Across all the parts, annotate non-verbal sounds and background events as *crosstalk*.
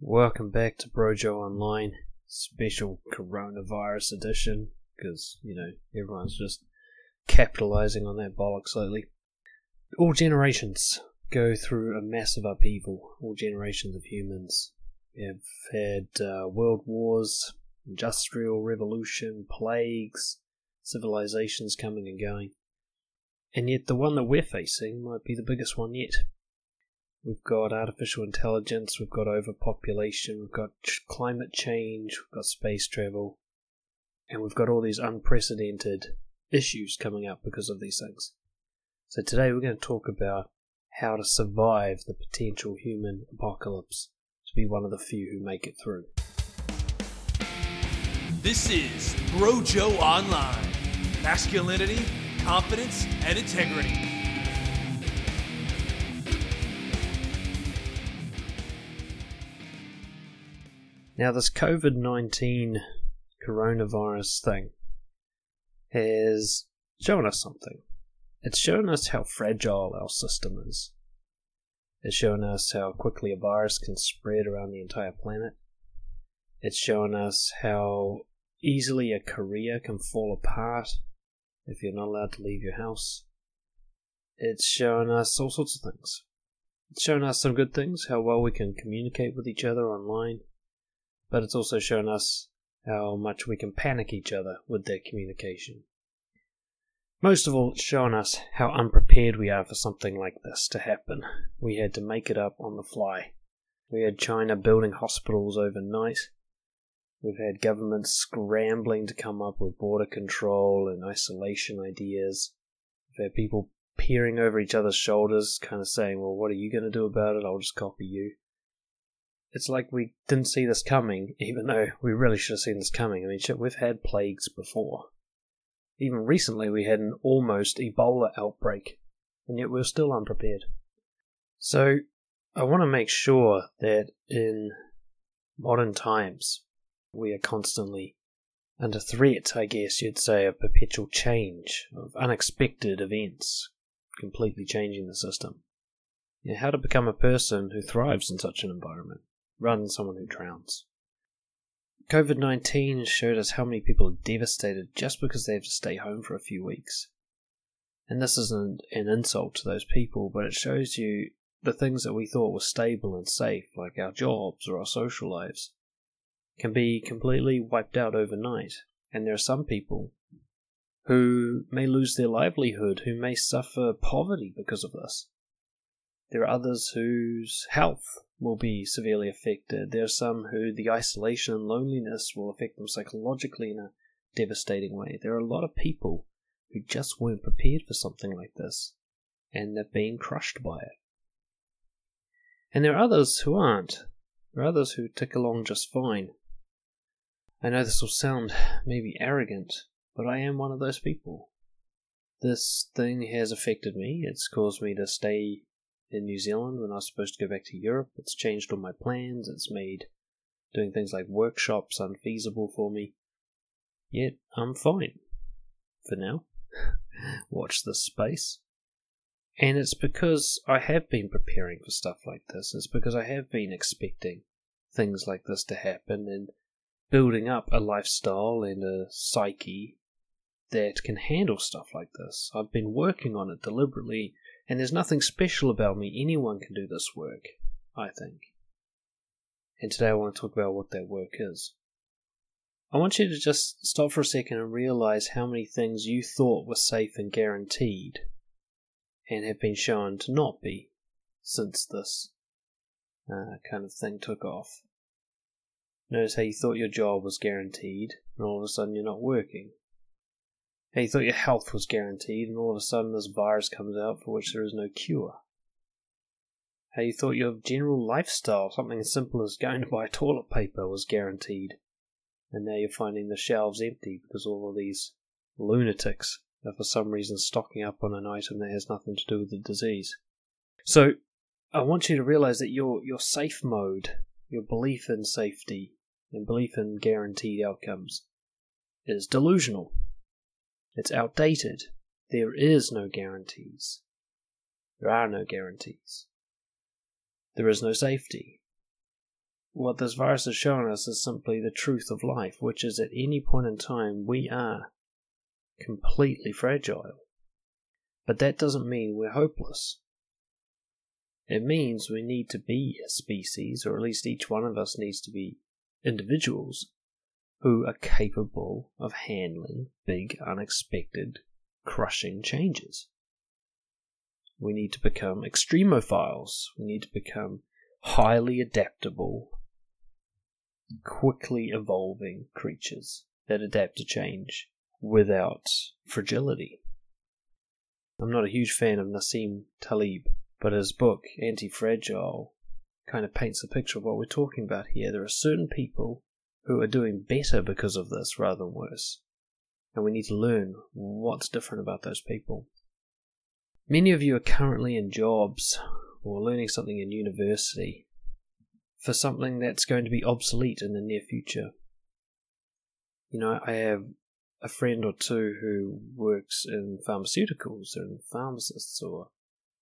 Welcome back to Brojo Online, special coronavirus edition, because, you know, everyone's just capitalizing on that bollocks lately. All generations go through a massive upheaval, all generations of humans. Have had uh, world wars, industrial revolution, plagues, civilizations coming and going. And yet, the one that we're facing might be the biggest one yet. We've got artificial intelligence, we've got overpopulation, we've got climate change, we've got space travel, and we've got all these unprecedented issues coming up because of these things. So today we're going to talk about how to survive the potential human apocalypse to be one of the few who make it through. This is Brojo Online. Masculinity, confidence, and integrity. Now, this COVID 19 coronavirus thing has shown us something. It's shown us how fragile our system is. It's shown us how quickly a virus can spread around the entire planet. It's shown us how easily a career can fall apart if you're not allowed to leave your house. It's shown us all sorts of things. It's shown us some good things, how well we can communicate with each other online but it's also shown us how much we can panic each other with their communication. Most of all, it's shown us how unprepared we are for something like this to happen. We had to make it up on the fly. We had China building hospitals overnight. We've had governments scrambling to come up with border control and isolation ideas. We've had people peering over each other's shoulders, kind of saying, Well, what are you going to do about it? I'll just copy you it's like we didn't see this coming, even though we really should have seen this coming. I mean, shit, we've had plagues before. Even recently, we had an almost Ebola outbreak, and yet we are still unprepared. So, I want to make sure that in modern times, we are constantly under threat, I guess you'd say, of perpetual change, of unexpected events completely changing the system. You know, how to become a person who thrives in such an environment rather than someone who drowns. COVID 19 showed us how many people are devastated just because they have to stay home for a few weeks. And this isn't an insult to those people, but it shows you the things that we thought were stable and safe, like our jobs or our social lives, can be completely wiped out overnight. And there are some people who may lose their livelihood, who may suffer poverty because of this. There are others whose health will be severely affected. There are some who the isolation and loneliness will affect them psychologically in a devastating way. There are a lot of people who just weren't prepared for something like this, and they're being crushed by it. And there are others who aren't. There are others who tick along just fine. I know this will sound maybe arrogant, but I am one of those people. This thing has affected me. It's caused me to stay in New Zealand when I was supposed to go back to Europe. It's changed all my plans. It's made doing things like workshops unfeasible for me. Yet I'm fine. For now. *laughs* Watch this space. And it's because I have been preparing for stuff like this. It's because I have been expecting things like this to happen and building up a lifestyle and a psyche that can handle stuff like this. I've been working on it deliberately and there's nothing special about me. Anyone can do this work, I think. And today I want to talk about what that work is. I want you to just stop for a second and realize how many things you thought were safe and guaranteed and have been shown to not be since this uh, kind of thing took off. Notice how you thought your job was guaranteed, and all of a sudden you're not working. How you thought your health was guaranteed, and all of a sudden this virus comes out for which there is no cure. How you thought your general lifestyle, something as simple as going to buy toilet paper, was guaranteed, and now you're finding the shelves empty because all of these lunatics are for some reason stocking up on an item that has nothing to do with the disease. So, I want you to realize that your your safe mode, your belief in safety and belief in guaranteed outcomes, is delusional. It's outdated. There is no guarantees. There are no guarantees. There is no safety. what this virus has shown us is simply the truth of life, which is at any point in time we are completely fragile. But that doesn't mean we're hopeless. It means we need to be a species, or at least each one of us needs to be individuals who are capable of handling big, unexpected, crushing changes. We need to become extremophiles. We need to become highly adaptable, quickly evolving creatures that adapt to change without fragility. I'm not a huge fan of Nassim Taleb, but his book, Anti Fragile, kind of paints a picture of what we're talking about here. There are certain people who are doing better because of this rather than worse. And we need to learn what's different about those people. Many of you are currently in jobs or learning something in university for something that's going to be obsolete in the near future. You know, I have a friend or two who works in pharmaceuticals or in pharmacists or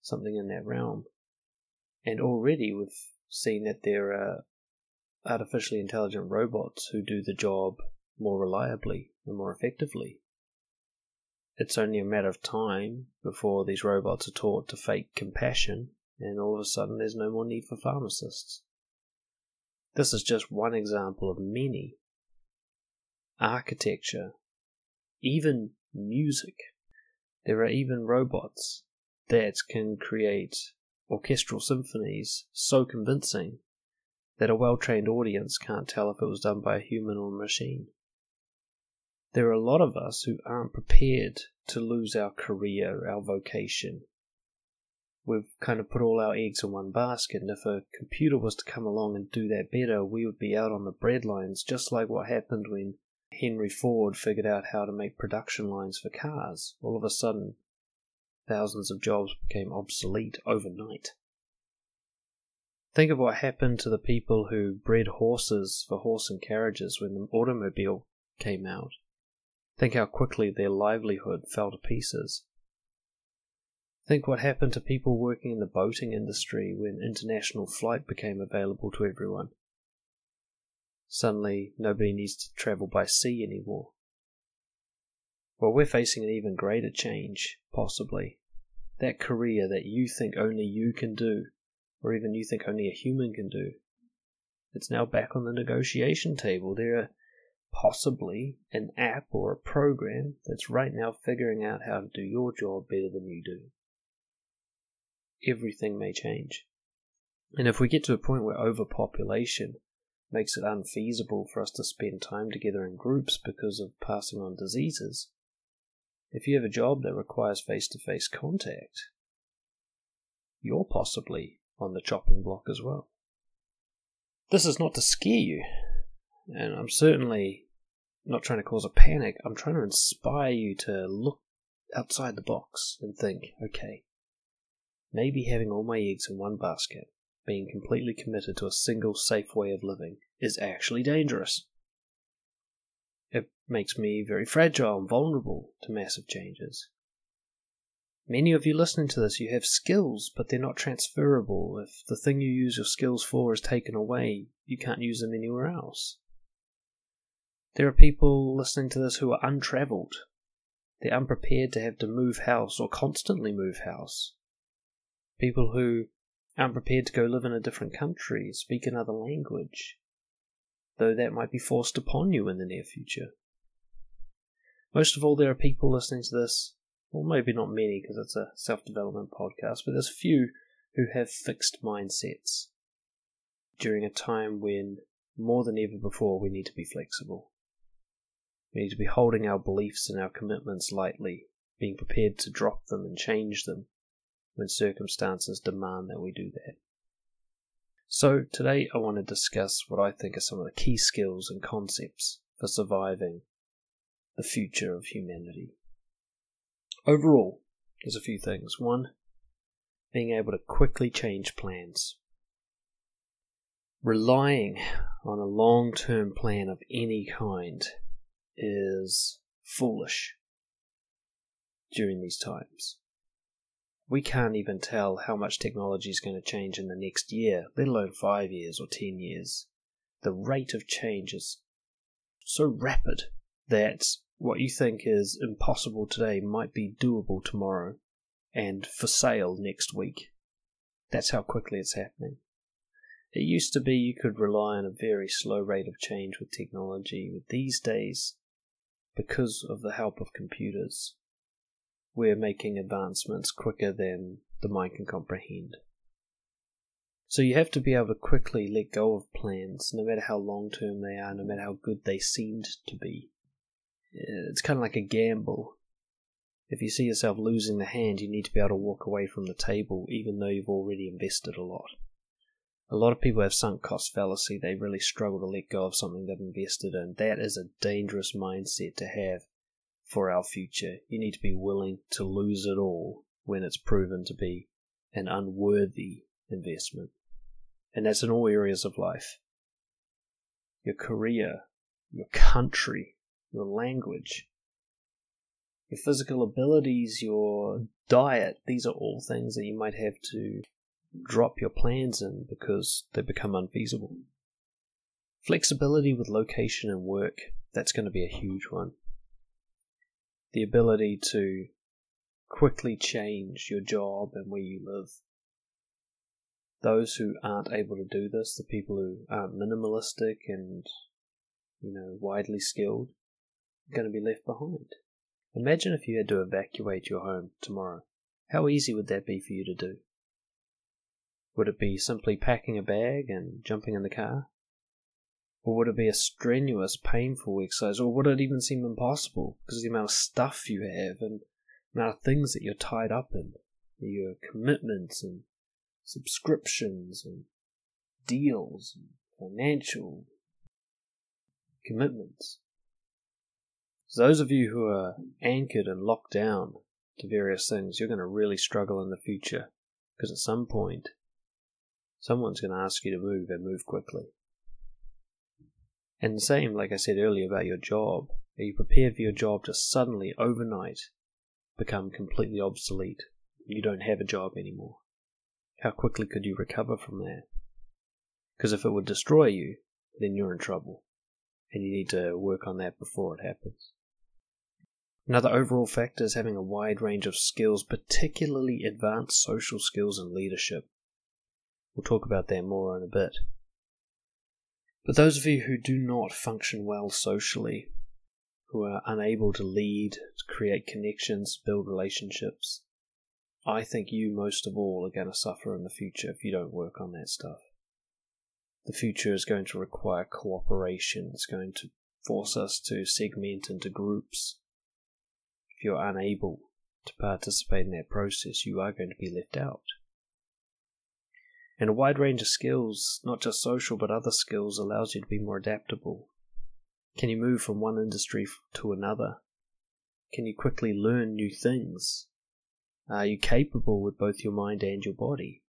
something in that realm. And already we've seen that there are artificially intelligent robots who do the job more reliably and more effectively. It's only a matter of time before these robots are taught to fake compassion, and all of a sudden there's no more need for pharmacists. This is just one example of many. Architecture, even music. There are even robots that can create orchestral symphonies so convincing that a well trained audience can't tell if it was done by a human or a machine. There are a lot of us who aren't prepared to lose our career, our vocation. We've kind of put all our eggs in one basket, and if a computer was to come along and do that better, we would be out on the breadlines, just like what happened when Henry Ford figured out how to make production lines for cars. All of a sudden, thousands of jobs became obsolete overnight. Think of what happened to the people who bred horses for horse and carriages when the automobile came out. Think how quickly their livelihood fell to pieces. Think what happened to people working in the boating industry when international flight became available to everyone. Suddenly, nobody needs to travel by sea anymore. Well, we're facing an even greater change, possibly. That career that you think only you can do, or even you think only a human can do, it's now back on the negotiation table. There are possibly an app or a program that's right now figuring out how to do your job better than you do. Everything may change. And if we get to a point where overpopulation makes it unfeasible for us to spend time together in groups because of passing on diseases, if you have a job that requires face to face contact, you're possibly on the chopping block as well. This is not to scare you, and I'm certainly not trying to cause a panic. I'm trying to inspire you to look outside the box and think, okay, maybe having all my eggs in one basket, being completely committed to a single safe way of living, is actually dangerous. It makes me very fragile and vulnerable to massive changes. Many of you listening to this, you have skills, but they're not transferable. If the thing you use your skills for is taken away, you can't use them anywhere else. There are people listening to this who are untraveled. They're unprepared to have to move house or constantly move house. People who aren't prepared to go live in a different country, speak another language, though that might be forced upon you in the near future. Most of all, there are people listening to this, well, maybe not many because it's a self development podcast, but there's few who have fixed mindsets during a time when, more than ever before, we need to be flexible. We need to be holding our beliefs and our commitments lightly, being prepared to drop them and change them when circumstances demand that we do that. So, today I want to discuss what I think are some of the key skills and concepts for surviving the future of humanity. Overall, there's a few things. One, being able to quickly change plans. Relying on a long term plan of any kind is foolish during these times. We can't even tell how much technology is going to change in the next year, let alone five years or ten years. the rate of change is so rapid that what you think is impossible today might be doable tomorrow and for sale next week. That's how quickly it's happening. It used to be you could rely on a very slow rate of change with technology, but these days, because of the help of computers, we're making advancements quicker than the mind can comprehend. So you have to be able to quickly let go of plans, no matter how long term they are, no matter how good they seemed to be. It's kind of like a gamble. If you see yourself losing the hand, you need to be able to walk away from the table, even though you've already invested a lot. A lot of people have sunk cost fallacy. They really struggle to let go of something they've invested in. That is a dangerous mindset to have for our future. You need to be willing to lose it all when it's proven to be an unworthy investment. And that's in all areas of life your career, your country, your language, your physical abilities, your diet. These are all things that you might have to drop your plans in because they become unfeasible. Flexibility with location and work, that's going to be a huge one. The ability to quickly change your job and where you live. Those who aren't able to do this, the people who aren't minimalistic and, you know, widely skilled, going to be left behind. Imagine if you had to evacuate your home tomorrow. How easy would that be for you to do? Would it be simply packing a bag and jumping in the car? Or would it be a strenuous, painful exercise? Or would it even seem impossible because of the amount of stuff you have and the amount of things that you're tied up in? Your commitments and subscriptions and deals and financial commitments. So those of you who are anchored and locked down to various things, you're going to really struggle in the future because at some point someone's going to ask you to move and move quickly. And the same, like I said earlier about your job, are you prepared for your job to suddenly, overnight, become completely obsolete? You don't have a job anymore. How quickly could you recover from that? Because if it would destroy you, then you're in trouble. And you need to work on that before it happens. Another overall factor is having a wide range of skills, particularly advanced social skills and leadership. We'll talk about that more in a bit. But those of you who do not function well socially, who are unable to lead, to create connections, build relationships, I think you most of all are going to suffer in the future if you don't work on that stuff. The future is going to require cooperation, it's going to force us to segment into groups. You're unable to participate in that process, you are going to be left out. And a wide range of skills, not just social but other skills, allows you to be more adaptable. Can you move from one industry to another? Can you quickly learn new things? Are you capable with both your mind and your body?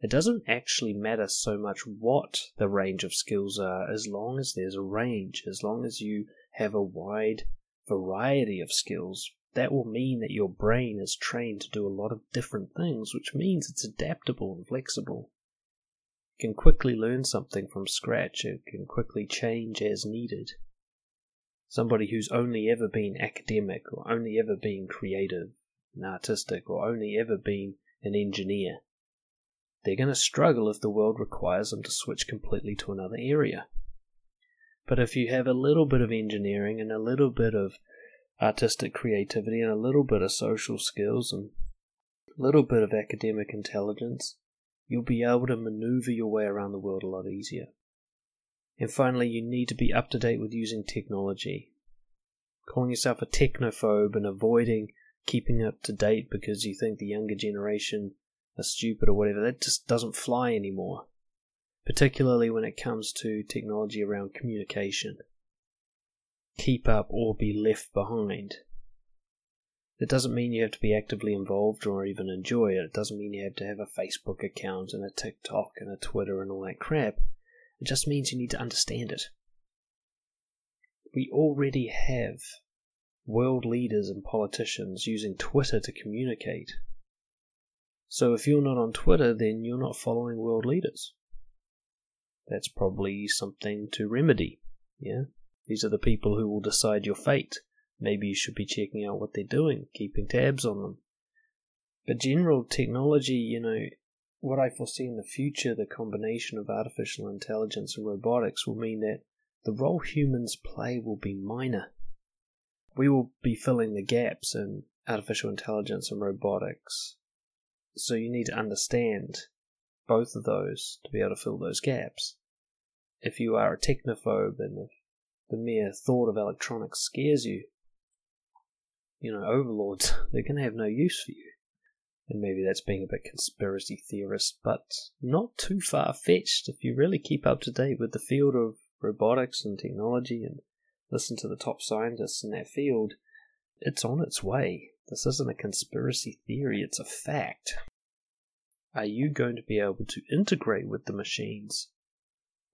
It doesn't actually matter so much what the range of skills are as long as there's a range, as long as you have a wide variety of skills that will mean that your brain is trained to do a lot of different things, which means it's adaptable and flexible. It can quickly learn something from scratch, it can quickly change as needed. Somebody who's only ever been academic or only ever been creative and artistic or only ever been an engineer, they're going to struggle if the world requires them to switch completely to another area. But if you have a little bit of engineering and a little bit of artistic creativity and a little bit of social skills and a little bit of academic intelligence, you'll be able to maneuver your way around the world a lot easier. And finally, you need to be up to date with using technology. Calling yourself a technophobe and avoiding keeping up to date because you think the younger generation are stupid or whatever, that just doesn't fly anymore. Particularly when it comes to technology around communication keep up or be left behind. It doesn't mean you have to be actively involved or even enjoy it. It doesn't mean you have to have a Facebook account and a TikTok and a Twitter and all that crap. It just means you need to understand it. We already have world leaders and politicians using Twitter to communicate. So if you're not on Twitter, then you're not following world leaders. That's probably something to remedy. Yeah? These are the people who will decide your fate. Maybe you should be checking out what they're doing, keeping tabs on them. But general technology, you know, what I foresee in the future, the combination of artificial intelligence and robotics will mean that the role humans play will be minor. We will be filling the gaps in artificial intelligence and robotics. So you need to understand both of those to be able to fill those gaps. If you are a technophobe and if the mere thought of electronics scares you, you know, overlords, *laughs* they're going to have no use for you. And maybe that's being a bit conspiracy theorist, but not too far fetched if you really keep up to date with the field of robotics and technology and listen to the top scientists in that field. It's on its way. This isn't a conspiracy theory, it's a fact. Are you going to be able to integrate with the machines,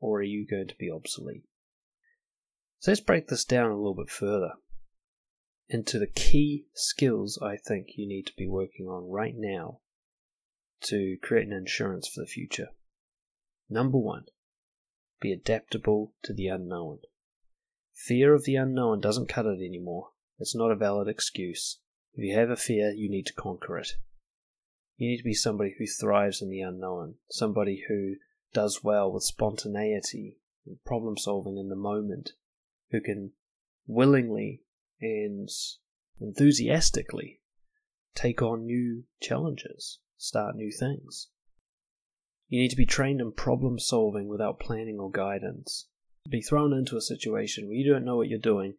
or are you going to be obsolete? So let's break this down a little bit further into the key skills I think you need to be working on right now to create an insurance for the future. Number one, be adaptable to the unknown. Fear of the unknown doesn't cut it anymore. It's not a valid excuse. If you have a fear, you need to conquer it. You need to be somebody who thrives in the unknown, somebody who does well with spontaneity and problem solving in the moment, who can willingly and enthusiastically take on new challenges, start new things. You need to be trained in problem solving without planning or guidance. Be thrown into a situation where you don't know what you're doing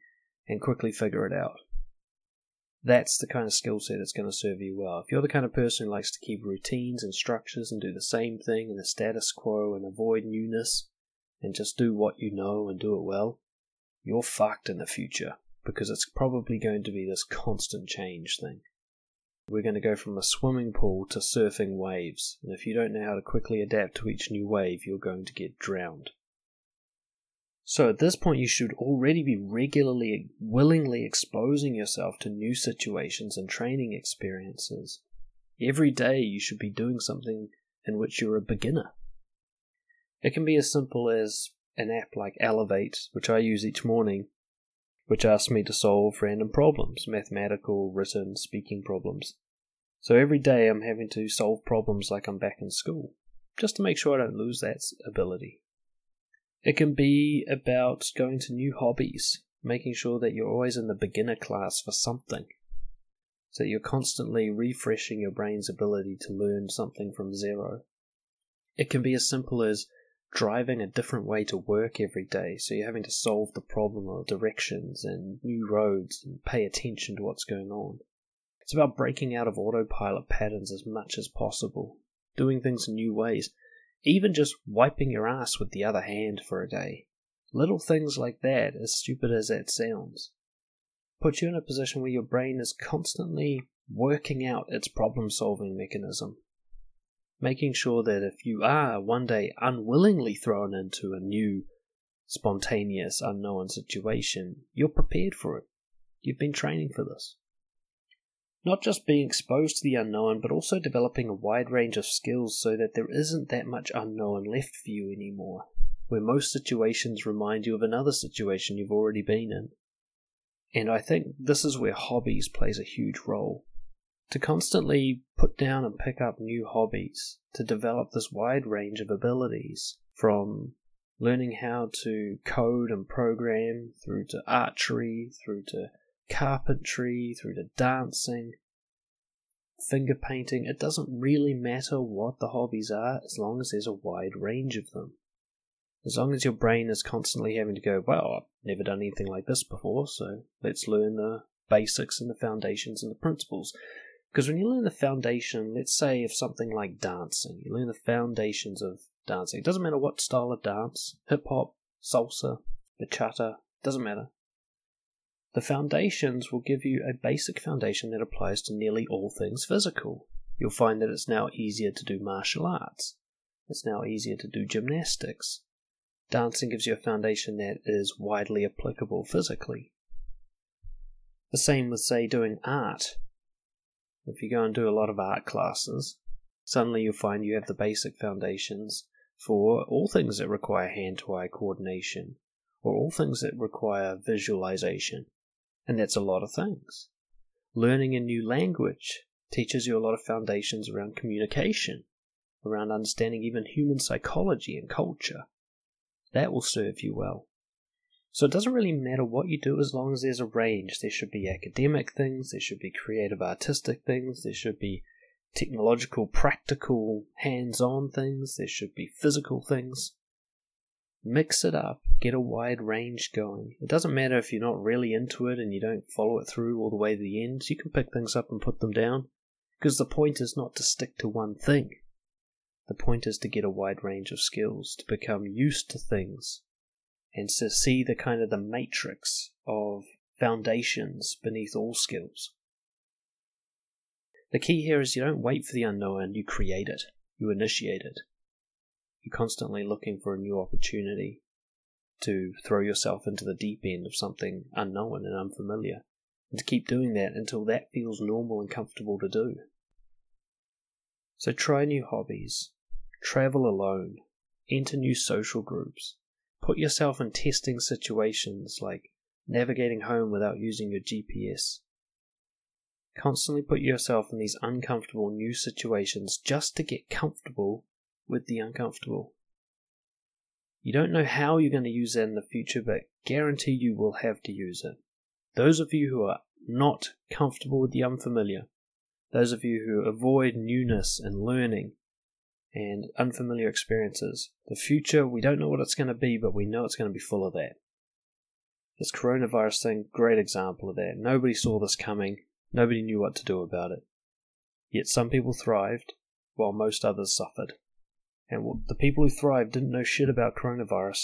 and quickly figure it out. That's the kind of skill set that's going to serve you well. If you're the kind of person who likes to keep routines and structures and do the same thing in the status quo and avoid newness and just do what you know and do it well, you're fucked in the future because it's probably going to be this constant change thing. We're going to go from a swimming pool to surfing waves, and if you don't know how to quickly adapt to each new wave, you're going to get drowned. So at this point, you should already be regularly, willingly exposing yourself to new situations and training experiences. Every day, you should be doing something in which you're a beginner. It can be as simple as an app like Elevate, which I use each morning, which asks me to solve random problems, mathematical, written, speaking problems. So every day I'm having to solve problems like I'm back in school, just to make sure I don't lose that ability. It can be about going to new hobbies, making sure that you're always in the beginner class for something, so you're constantly refreshing your brain's ability to learn something from zero. It can be as simple as driving a different way to work every day, so you're having to solve the problem of directions and new roads and pay attention to what's going on. It's about breaking out of autopilot patterns as much as possible, doing things in new ways, even just wiping your ass with the other hand for a day. Little things like that, as stupid as that sounds, put you in a position where your brain is constantly working out its problem solving mechanism making sure that if you are one day unwillingly thrown into a new, spontaneous, unknown situation, you're prepared for it. You've been training for this. Not just being exposed to the unknown, but also developing a wide range of skills so that there isn't that much unknown left for you anymore, where most situations remind you of another situation you've already been in. And I think this is where hobbies plays a huge role to constantly put down and pick up new hobbies, to develop this wide range of abilities from learning how to code and program through to archery, through to carpentry, through to dancing, finger painting. It doesn't really matter what the hobbies are as long as there's a wide range of them. As long as your brain is constantly having to go, well, I've never done anything like this before, so let's learn the basics and the foundations and the principles. Because when you learn the foundation, let's say of something like dancing, you learn the foundations of dancing. It doesn't matter what style of dance, hip hop, salsa, bachata, doesn't matter. The foundations will give you a basic foundation that applies to nearly all things physical. You'll find that it's now easier to do martial arts. It's now easier to do gymnastics. Dancing gives you a foundation that is widely applicable physically. The same with, say, doing art. If you go and do a lot of art classes, suddenly you'll find you have the basic foundations for all things that require hand to eye coordination, or all things that require visualization. And that's a lot of things. Learning a new language teaches you a lot of foundations around communication, around understanding even human psychology and culture. That will serve you well. So it doesn't really matter what you do as long as there's a range. There should be academic things, there should be creative artistic things, there should be technological, practical, hands on things, there should be physical things. Mix it up, get a wide range going. It doesn't matter if you're not really into it and you don't follow it through all the way to the end, you can pick things up and put them down. Because the point is not to stick to one thing. The point is to get a wide range of skills, to become used to things, and to see the kind of the matrix of foundations beneath all skills. The key here is you don't wait for the unknown, you create it, you initiate it. You're constantly looking for a new opportunity to throw yourself into the deep end of something unknown and unfamiliar, and to keep doing that until that feels normal and comfortable to do. So try new hobbies, travel alone, enter new social groups, put yourself in testing situations like navigating home without using your GPS, Constantly put yourself in these uncomfortable new situations just to get comfortable with the uncomfortable. You don't know how you're going to use it in the future, but guarantee you will have to use it. Those of you who are not comfortable with the unfamiliar, those of you who avoid newness and learning and unfamiliar experiences, the future, we don't know what it's going to be, but we know it's going to be full of that. This coronavirus thing, great example of that. Nobody saw this coming. Nobody knew what to do about it. Yet some people thrived, while most others suffered. And the people who thrived didn't know shit about coronavirus.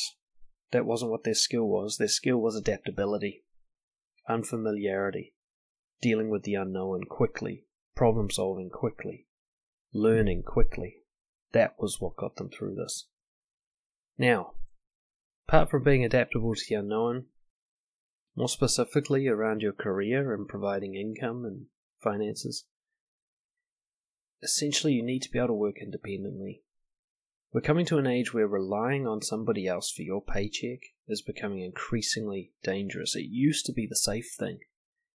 That wasn't what their skill was. Their skill was adaptability, unfamiliarity, dealing with the unknown quickly, problem solving quickly, learning quickly. That was what got them through this. Now, apart from being adaptable to the unknown, more specifically around your career and providing income and finances. Essentially, you need to be able to work independently. We're coming to an age where relying on somebody else for your paycheck is becoming increasingly dangerous. It used to be the safe thing.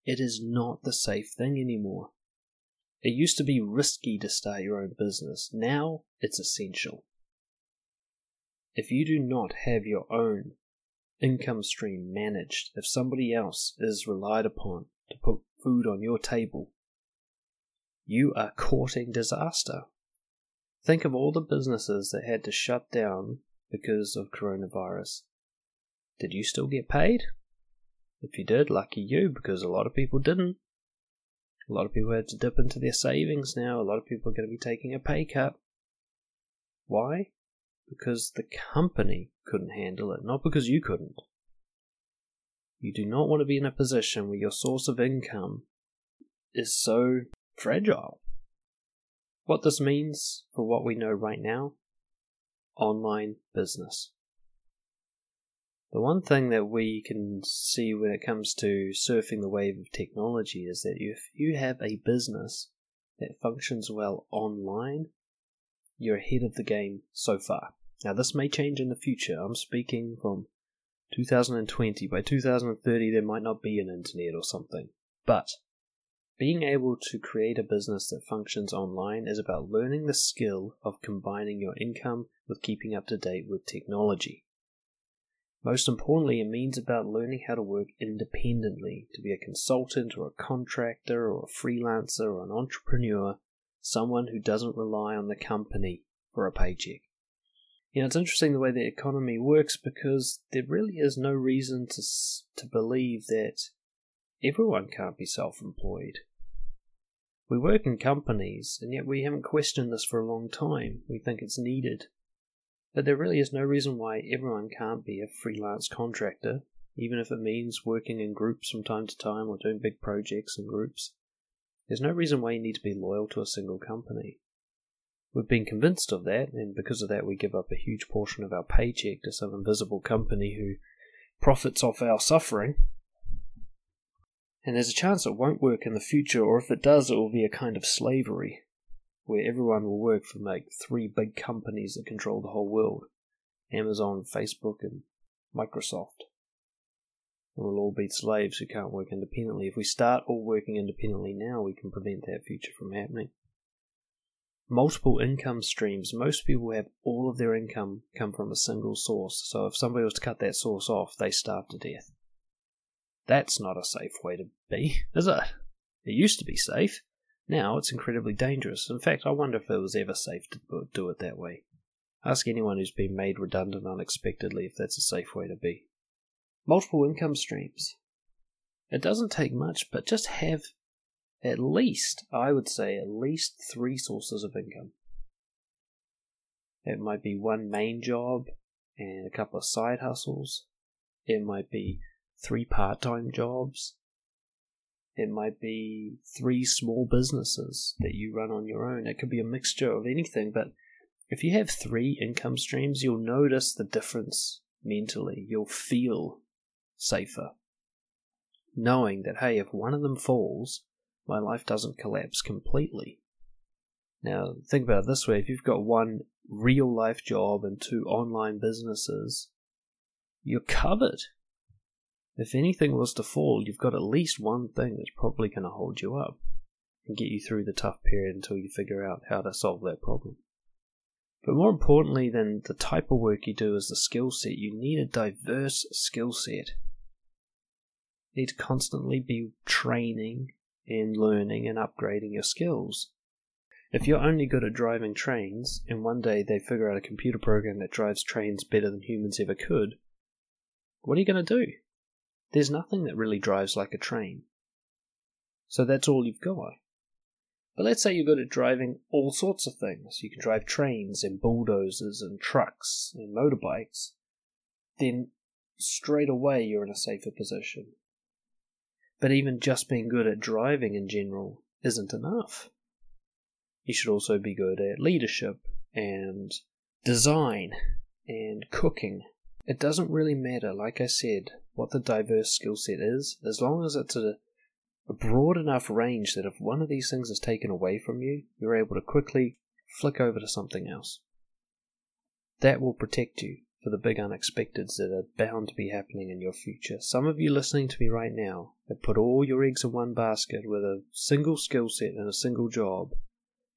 It is not the safe thing anymore. It used to be risky to start your own business. Now it's essential. If you do not have your own income stream managed if somebody else is relied upon to put food on your table, you are courting disaster. Think of all the businesses that had to shut down because of coronavirus. Did you still get paid? If you did, lucky you, because a lot of people didn't. A lot of people had to dip into their savings now. A lot of people are going to be taking a pay cut. Why? because the company couldn't handle it, not because you couldn't. You do not want to be in a position where your source of income is so fragile. What this means for what we know right now online business. The one thing that we can see when it comes to surfing the wave of technology is that if you have a business that functions well online, you're ahead of the game so far. Now, this may change in the future. I'm speaking from 2020. By 2030, there might not be an internet or something. But being able to create a business that functions online is about learning the skill of combining your income with keeping up to date with technology. Most importantly, it means about learning how to work independently, to be a consultant or a contractor or a freelancer or an entrepreneur, someone who doesn't rely on the company for a paycheck. You know, it's interesting the way the economy works because there really is no reason to to believe that everyone can't be self-employed. We work in companies, and yet we haven't questioned this for a long time. We think it's needed. But there really is no reason why everyone can't be a freelance contractor, even if it means working in groups from time to time or doing big projects in groups. There's no reason why you need to be loyal to a single company. We've been convinced of that, and because of that, we give up a huge portion of our paycheck to some invisible company who profits off our suffering. And there's a chance it won't work in the future, or if it does, it will be a kind of slavery. where everyone will work for like three big companies that control the whole world Amazon, Facebook, and Microsoft. And we'll all be slaves who can't work independently. If we start all working independently now, we can prevent that future from happening. Multiple income streams. Most people have all of their income come from a single source. So if somebody was to cut that source off, they starve to death. That's not a safe way to be, *laughs* is it? It used to be safe. Now it's incredibly dangerous. In fact, I wonder if it was ever safe to do it that way. Ask anyone who's been made redundant unexpectedly if that's a safe way to be. Multiple income streams. It doesn't take much, but just have at least, I would say, at least three sources of income. It might be one main job and a couple of side hustles. It might be three part time jobs. It might be three small businesses that you run on your own. It could be a mixture of anything, but if you have three income streams, you'll notice the difference mentally. You'll feel safer. Knowing that, hey, if one of them falls, my life doesn't collapse completely. Now, think about it this way if you've got one real life job and two online businesses, you're covered. If anything was to fall, you've got at least one thing that's probably going to hold you up and get you through the tough period until you figure out how to solve that problem. But more importantly than the type of work you do is the skill set. You need a diverse skill set. You need to constantly be training and learning and upgrading your skills. If you're only good at driving trains, and one day they figure out a computer program that drives trains better than humans ever could, what are you going to do? There's nothing that really drives like a train. So that's all you've got. But let's say you're good at driving all sorts of things. You can drive trains and bulldozers and trucks and motorbikes. Then straight away you're in a safer position. But even just being good at driving in general isn't enough. You should also be good at leadership and design and cooking. It doesn't really matter, like I said, what the diverse skill set is, as long as it's a, a broad enough range that if one of these things is taken away from you, you're able to quickly flick over to something else. That will protect you for the big unexpecteds that are bound to be happening in your future. Some of you listening to me right now have put all your eggs in one basket with a single skill set and a single job,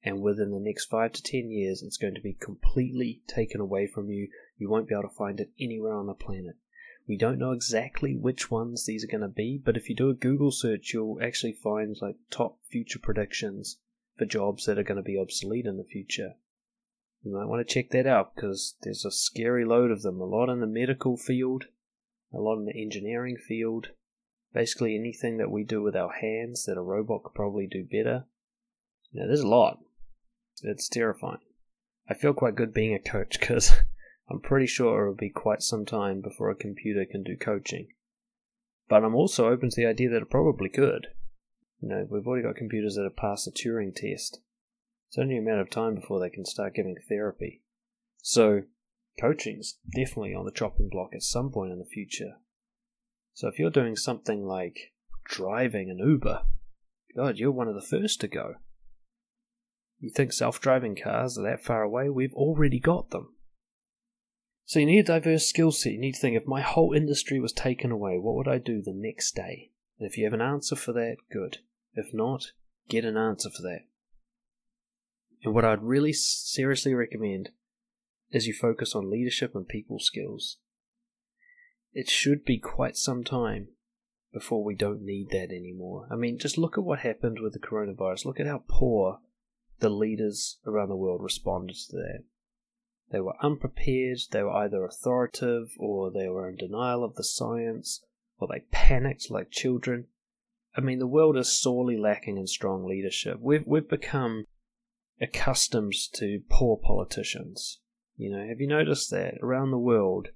and within the next five to ten years, it's going to be completely taken away from you. You won't be able to find it anywhere on the planet. We don't know exactly which ones these are going to be, but if you do a Google search, you'll actually find like top future predictions for jobs that are going to be obsolete in the future. You might want to check that out because there's a scary load of them. A lot in the medical field, a lot in the engineering field. Basically, anything that we do with our hands that a robot could probably do better. Know, there's a lot. It's terrifying. I feel quite good being a coach because *laughs* I'm pretty sure it will be quite some time before a computer can do coaching. But I'm also open to the idea that it probably could. You know, we've already got computers that have passed the Turing test. It's only a matter of time before they can start giving therapy. So, coaching's definitely on the chopping block at some point in the future. So if you're doing something like driving an Uber, God, you're one of the first to go. You think self driving cars are that far away? We've already got them. So you need a diverse skill set. You need to think if my whole industry was taken away, what would I do the next day? And if you have an answer for that, good. If not, get an answer for that. And what I'd really seriously recommend is you focus on leadership and people skills. It should be quite some time before we don't need that anymore. I mean, just look at what happened with the coronavirus. Look at how poor the leaders around the world responded to that. They were unprepared, they were either authoritative, or they were in denial of the science, or they panicked like children. I mean, the world is sorely lacking in strong leadership. We've, we've become accustomed to poor politicians. You know, have you noticed that around the world,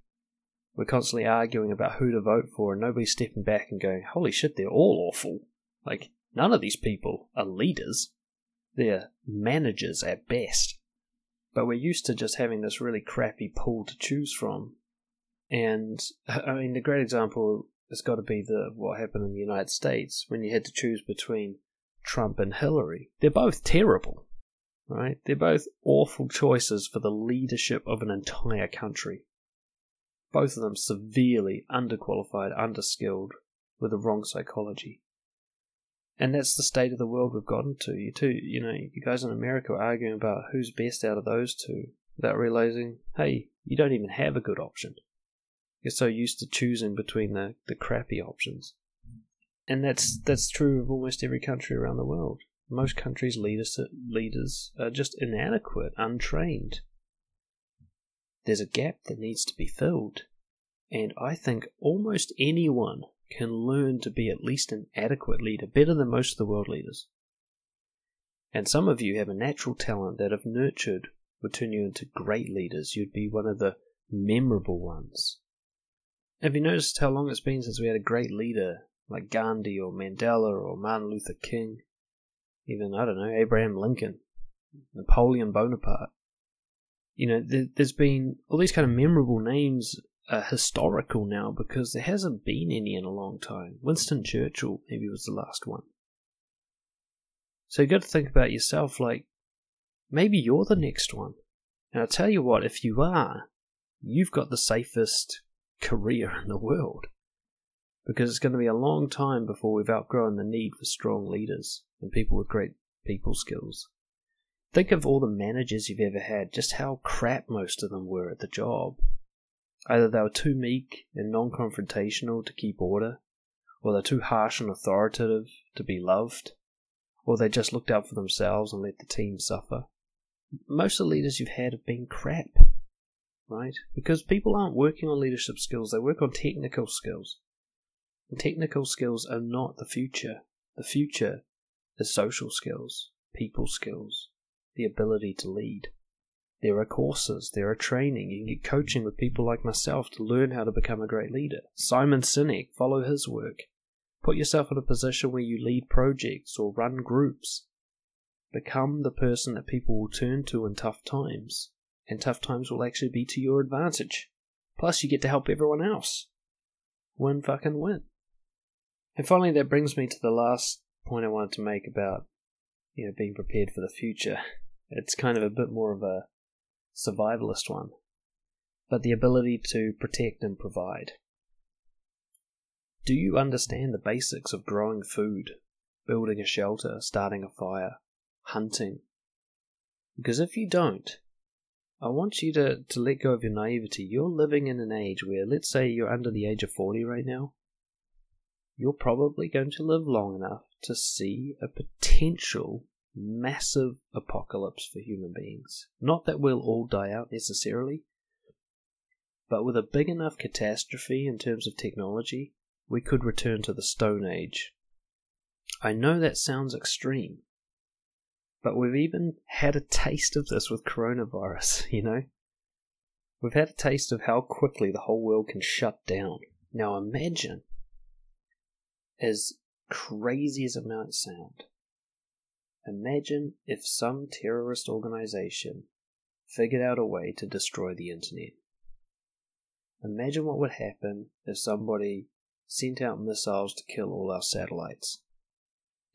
we're constantly arguing about who to vote for, and nobody's stepping back and going, holy shit, they're all awful. Like, none of these people are leaders, they're managers at best. But we're used to just having this really crappy pool to choose from. And I mean, the great example has got to be the what happened in the United States when you had to choose between Trump and Hillary. They're both terrible. right? They're both awful choices for the leadership of an entire country. Both of them severely underqualified, underskilled, with the wrong psychology. And that's the state of the world we've gotten to. You too, you know, you guys in America are arguing about who's best out of those two without realizing, hey, you don't even have a good option. You're so used to choosing between the, the crappy options. And that's that's true of almost every country around the world. Most countries' leaders leaders are just inadequate, untrained. There's a gap that needs to be filled, and I think almost anyone can learn to be at least an adequate leader, better than most of the world leaders. And some of you have a natural talent that, if nurtured, would turn you into great leaders. You'd be one of the memorable ones. Have you noticed how long it's been since we had a great leader like Gandhi or Mandela or Martin Luther King? Even, I don't know, Abraham Lincoln, Napoleon Bonaparte. You know, there, has been all these kind of memorable names are historical now because there hasn't been any in a long time. Winston Churchill maybe was the last one. So you got to think about yourself like, maybe you're the next one. And I'll tell you what, if you are, you've got the safest career in the world. Because it's going to be a long time before we've outgrown the need for strong leaders and people with great people skills. Think of all the managers you've ever had, just how crap most of them were at the job. Either they were too meek and non confrontational to keep order, or they're too harsh and authoritative to be loved, or they just looked out for themselves and let the team suffer. Most of the leaders you've had have been crap, right? Because people aren't working on leadership skills, they work on technical skills. And technical skills are not the future. The future is social skills, people skills, the ability to lead. There are courses, there are training. You can get coaching with people like myself to learn how to become a great leader. Simon Sinek, follow his work. Put yourself in a position where you lead projects or run groups. Become the person that people will turn to in tough times, and tough times will actually be to your advantage. Plus, you get to help everyone else. Win fucking win. And finally, that brings me to the last point I wanted to make about, you know, being prepared for the future. *laughs* It's kind of a bit more of a survivalist one, but the ability to protect and provide. Do you understand the basics of growing food, building a shelter, starting a fire, hunting? Because if you don't, I want you to, to let go of your naivety. You're living in an age where, let's say you're under the age of 40 right now, you're probably going to live long enough to see a potential massive apocalypse for human beings. Not that we'll all die out necessarily, but with a big enough catastrophe in terms of technology, we could return to the Stone Age. I know that sounds extreme, but we've even had a taste of this with coronavirus, *laughs* you know? We've had a taste of how quickly the whole world can shut down. Now imagine, as crazy as it might sound, Imagine if some terrorist organization figured out a way to destroy the internet. Imagine what would happen if somebody sent out missiles to kill all our satellites.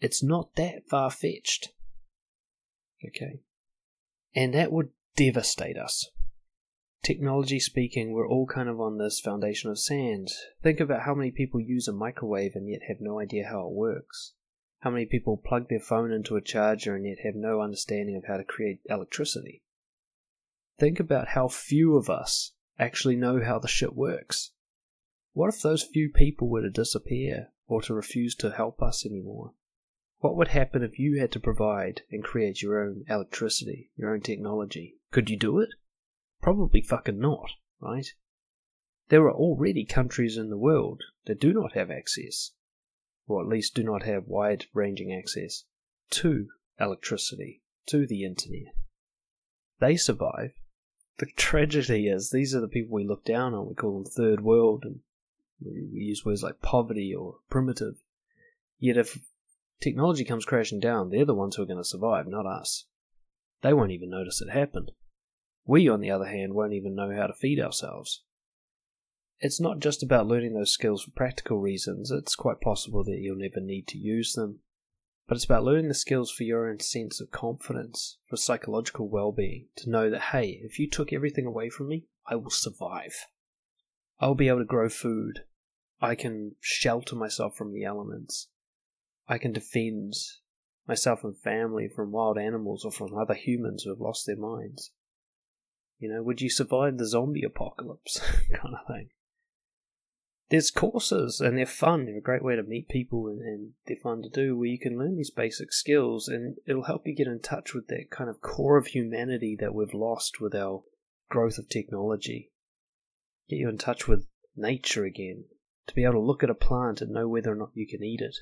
It's not that far fetched. Okay? And that would devastate us. Technology speaking, we're all kind of on this foundation of sand. Think about how many people use a microwave and yet have no idea how it works. How many people plug their phone into a charger and yet have no understanding of how to create electricity? Think about how few of us actually know how the shit works. What if those few people were to disappear or to refuse to help us anymore? What would happen if you had to provide and create your own electricity, your own technology? Could you do it? Probably fucking not, right? There are already countries in the world that do not have access or at least do not have wide ranging access to electricity, to the internet. They survive. The *laughs* tragedy is these are the people we look down on. We call them third world, and we use words like poverty or primitive. Yet if technology comes crashing down, they're the ones who are going to survive, not us. They won't even notice it happened. We, on the other hand, won't even know how to feed ourselves it's not just about learning those skills for practical reasons. It's quite possible that you'll never need to use them. But it's about learning the skills for your own sense of confidence, for psychological well being, to know that, hey, if you took everything away from me, I will survive. I will be able to grow food. I can shelter myself from the elements. I can defend myself and family from wild animals or from other humans who have lost their minds. You know, would you survive the zombie apocalypse? *laughs* kind of thing. There's courses and they're fun. They're a great way to meet people and, and they're fun to do where you can learn these basic skills and it'll help you get in touch with that kind of core of humanity that we've lost with our growth of technology. Get you in touch with nature again. To be able to look at a plant and know whether or not you can eat it.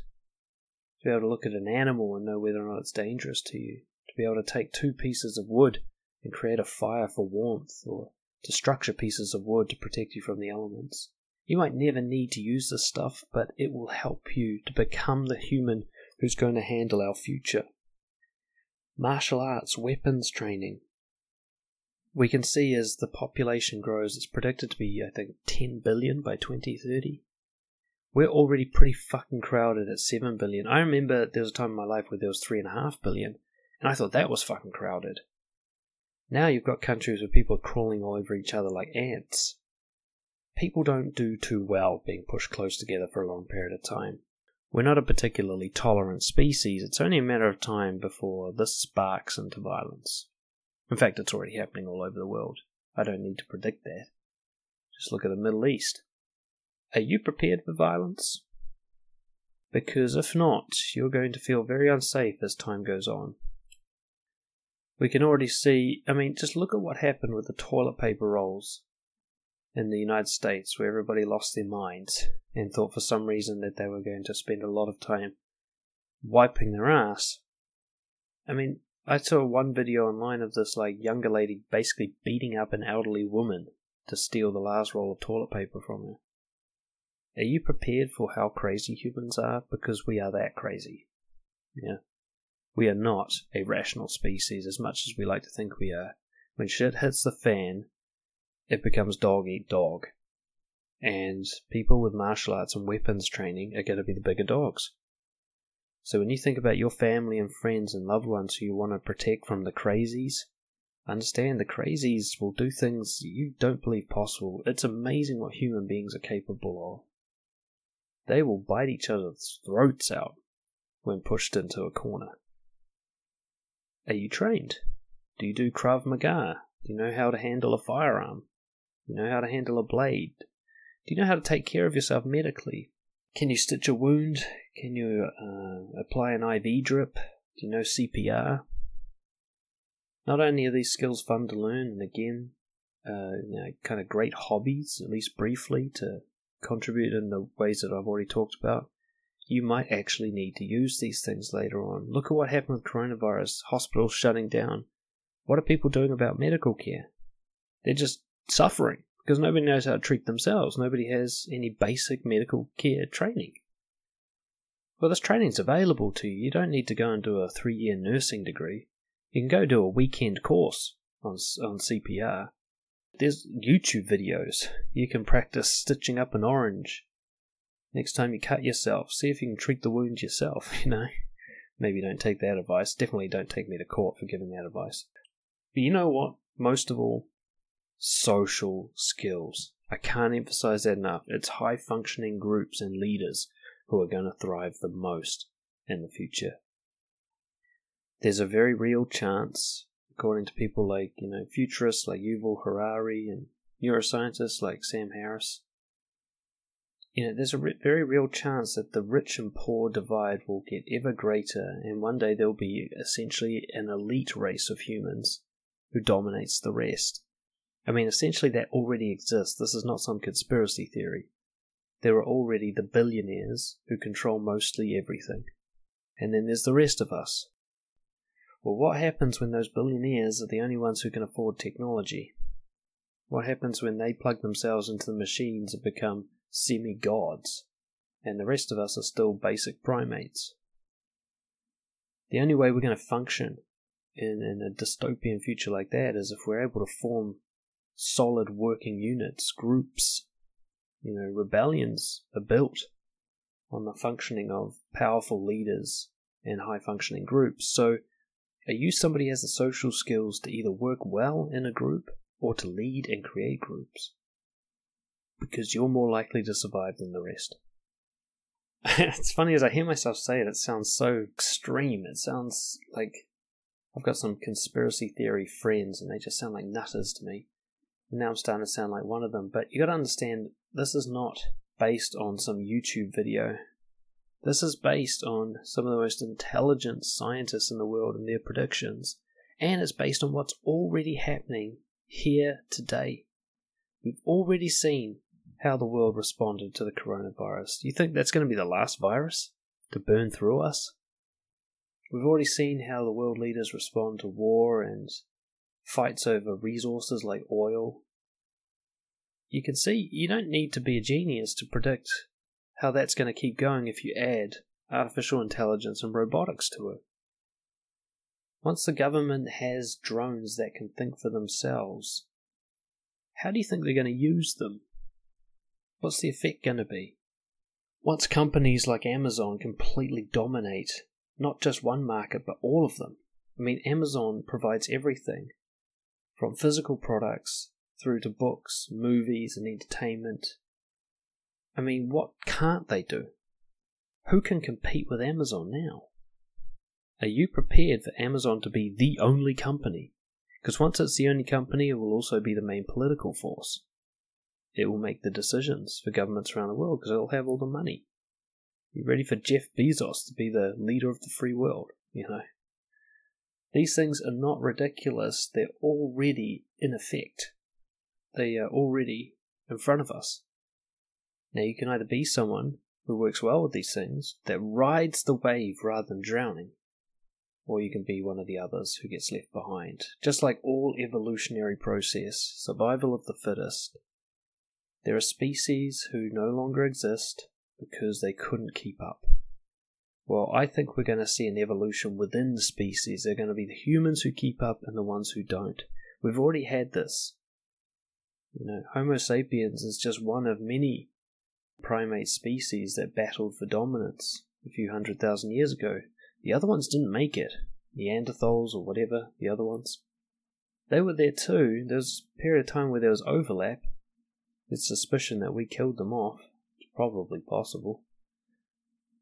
To be able to look at an animal and know whether or not it's dangerous to you. To be able to take two pieces of wood and create a fire for warmth, or to structure pieces of wood to protect you from the elements. You might never need to use this stuff, but it will help you to become the human who's going to handle our future. Martial arts, weapons training. We can see as the population grows, it's predicted to be, I think, 10 billion by 2030. We're already pretty fucking crowded at 7 billion. I remember there was a time in my life where there was 3.5 billion, and I thought that was fucking crowded. Now you've got countries where people are crawling all over each other like ants. People don't do too well being pushed close together for a long period of time. We're not a particularly tolerant species. It's only a matter of time before this sparks into violence. In fact, it's already happening all over the world. I don't need to predict that. Just look at the Middle East. Are you prepared for violence? Because if not, you're going to feel very unsafe as time goes on we can already see. I mean, just look at what happened with the toilet paper rolls in the United States, where everybody lost their minds and thought for some reason that they were going to spend a lot of time wiping their ass. I mean, I saw one video online of this like younger lady basically beating up an elderly woman to steal the last roll of toilet paper from her. Are you prepared for how crazy humans are? Because we are that crazy. Yeah. We are not a rational species as much as we like to think we are. When shit hits the fan, it becomes dog eat dog. And people with martial arts and weapons training are going to be the bigger dogs. So when you think about your family and friends and loved ones who you want to protect from the crazies, understand the crazies will do things you don't believe possible. It's amazing what human beings are capable of. They will bite each other's throats out when pushed into a corner. Are you trained? Do you do Krav Maga? Do you know how to handle a firearm? You know how to handle a blade? Do you know how to take care of yourself medically? Can you stitch a wound? Can you uh, apply an IV drip? Do you know CPR? Not only are these skills fun to learn, and again, uh, you know, kind of great hobbies, at least briefly, to contribute in the ways that I've already talked about, you might actually need to use these things later on. Look at what happened with coronavirus, hospitals shutting down. What are people doing about medical care? They're just suffering because nobody knows how to treat themselves. Nobody has any basic medical care training. Well, this training's available to you. You don't need to go and do a three year nursing degree. You can go do a weekend course on, on CPR. There's YouTube videos. You can practice stitching up an orange Next time you cut yourself, see if you can treat the wound yourself, *laughs* you know? Maybe don't take that advice. Definitely don't take me to court for giving that advice. But you know what? Most of all, social skills. I can't emphasize that enough. It's high functioning groups and leaders who are going to thrive the most in the future. There's a very real chance, according to people like, you know, futurists like Yuval Harari and neuroscientists like Sam Harris, you know, there's a re- very real chance that the rich and poor divide will get ever greater, and one day there'll be essentially an elite race of humans who dominates the rest. I mean, essentially, that already exists. This is not some conspiracy theory. There are already the billionaires who control mostly everything. And then there's the rest of us. Well, what happens when those billionaires are the only ones who can afford technology? What happens when they plug themselves into the machines and become semi gods, and the rest of us are still basic primates. The only way we're going to function in, in a dystopian future like that is if we're able to form solid working units, groups. You know, rebellions are built on the functioning of powerful leaders and high functioning groups. So, are you somebody who has the social skills to either work well in a group or to lead and create groups? Because you're more likely to survive than the rest. *laughs* it's funny as I hear myself say it, it sounds so extreme. It sounds like I've got some conspiracy theory friends and they just sound like nutters to me. Now I'm starting to sound like one of them. But you got to understand, this is not based on some YouTube video. This is based on some of the most intelligent scientists in the world and their predictions. And it's based on what's already happening here today. We've already seen how the world responded to the coronavirus. Do you think that's going to be the last virus to burn through us? We've already seen how the world leaders respond to war and fights over resources like oil. You can see you don't need to be a genius to predict how that's going to keep going if you add artificial intelligence and robotics to it. Once the government has drones that can think for themselves, how do you think they're going to use them? What's the effect going to be? Once companies like Amazon completely dominate not just one market, but all of them. I mean, Amazon provides everything from physical products through to books, movies, and entertainment. I mean, what can't they do? Who can compete with Amazon now? Are you prepared for Amazon to be the only company? Because once it's the only company, it will also be the main political force. It will make the decisions for governments around the world because it'll have all the money. You ready for Jeff Bezos to be the leader of the free world? You know? These things are not ridiculous, they're already in effect. They are already in front of us. Now, you can either be someone who works well with these things, that rides the wave rather than drowning, or you can be one of the others who gets left behind. Just like all evolutionary process, survival of the fittest, there are species who no longer exist because they couldn't keep up. Well, I think we're going to see an evolution within the species. They're going to be the humans who keep up and the ones who don't. We've already had this. You know, Homo sapiens is just one of many primate species that battled for dominance a few hundred thousand years ago. The other ones didn't make it. Neanderthals or whatever, the other ones. They were there too. There was a period of time where there was overlap. It's suspicion that we killed them off. It's probably possible.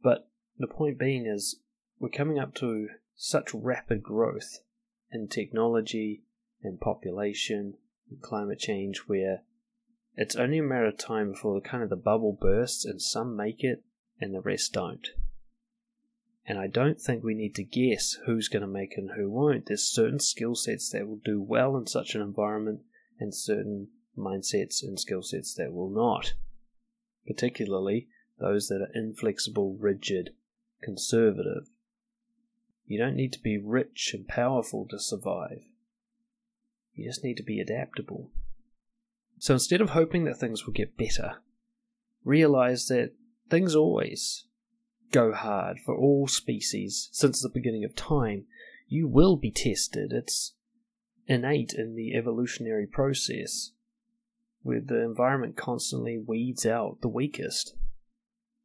But the point being is, we're coming up to such rapid growth in technology and population climate change where it's only a matter of time before the kind of the bubble bursts and some make it and the rest don't. And I don't think we need to guess who's going to make it and who won't. There's certain skill sets that will do well in such an environment and certain mindsets and skill sets that will not. Particularly those that are inflexible, rigid, conservative. You don't need to be rich and powerful to survive. You just need to be adaptable. So instead of hoping that things will get better, realize that things always go hard for all species since the beginning of time. You will be tested. It's innate in the evolutionary process, where the environment constantly weeds out the weakest.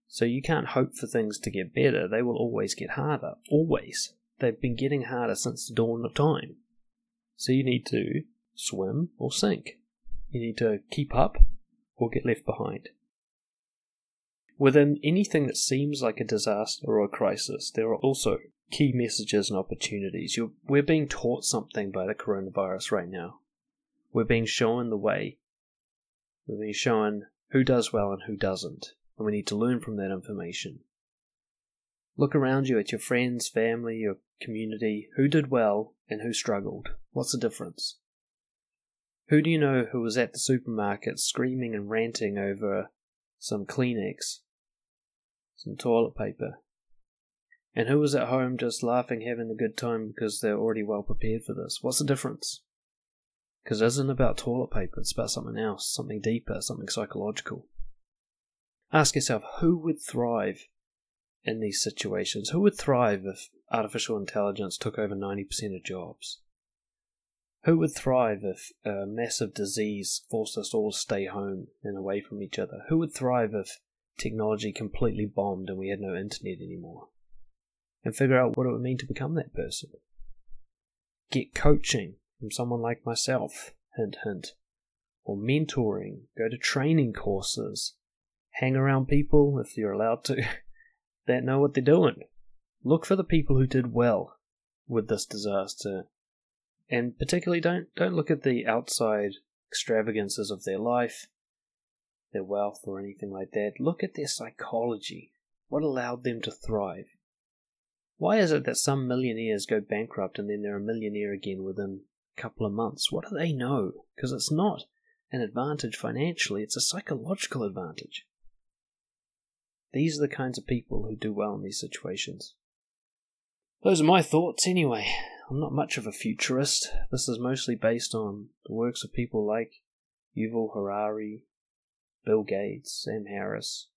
So you can't hope for things to get better. They will always get harder. Always. They've been getting harder since the dawn of time. So you need to swim or sink. You need to keep up or get left behind. Within anything that seems like a disaster or a crisis, there are also key messages and opportunities. You're, we're being taught something by the coronavirus right now. We're being shown the way. We're being shown who does well and who doesn't and we need to learn from that information. Look around you at your friends, family, your community. Who did well and who struggled? What's the difference? Who do you know who was at the supermarket screaming and ranting over some Kleenex, some toilet paper? And who was at home just laughing, having a good time because they're already well prepared for this? What's the difference? Because it isn't about toilet paper, it's about something else, something deeper, something psychological. Ask yourself who would thrive in these situations? Who would thrive if artificial intelligence took over 90% of jobs? Who would thrive if a massive disease forced us all to stay home and away from each other? Who would thrive if technology completely bombed and we had no internet anymore? and figure out what it would mean to become that person. Get coaching from someone like myself, hint, hint, or mentoring, go to training courses, hang around people, if you're allowed to, *laughs* that know what they're doing. Look for the people who did well with this disaster, and particularly don't don't look at the outside extravagances of their life, their wealth, or anything like that. Look at their psychology. What allowed them to thrive? Why is it that some millionaires go bankrupt and then they're a millionaire again within a couple of months? What do they know? Because it's not an advantage financially, it's a psychological advantage. These are the kinds of people who do well in these situations. Those are my thoughts anyway. I'm not much of a futurist. This is mostly based on the works of people like Yuval Harari, Bill Gates, Sam Harris,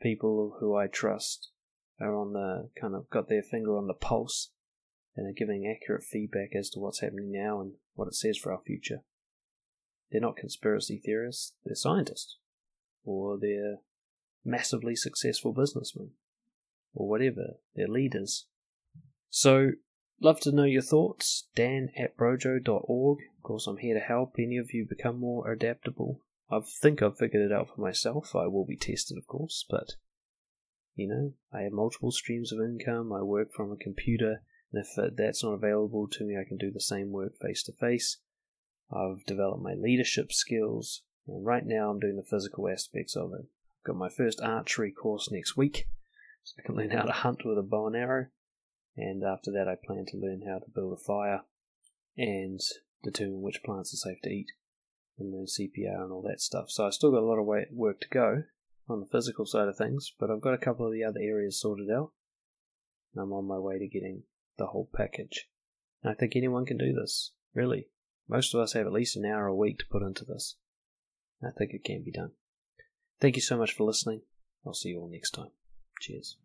people who I trust are on the kind of got their finger on the pulse and are giving accurate feedback as to what's happening now and what it says for our future. They're not conspiracy theorists, they're scientists. Or they're massively successful businessmen. Or whatever, they're leaders. So, love to know your thoughts. Dan at brojo.org. Of course, I'm here to help any of you become more adaptable. I think I've figured it out for myself. I will be tested, of course, but you know, I have multiple streams of income. I work from a computer, and if that's not available to me, I can do the same work face to face. I've developed my leadership skills, and right now I'm doing the physical aspects of it. Got my first archery course next week, so I can learn how to hunt with a bow and arrow. And after that, I plan to learn how to build a fire and determine which plants are safe to eat and learn CPR and all that stuff. So I've still got a lot of work to go, on the physical side of things, but I've got a couple of the other areas sorted out. And I'm on my way to getting the whole package. And I think anyone can do this, really. Most of us have at least an hour a week to put into this. I think it can be done. Thank you so much for listening. I'll see you all next time. Cheers.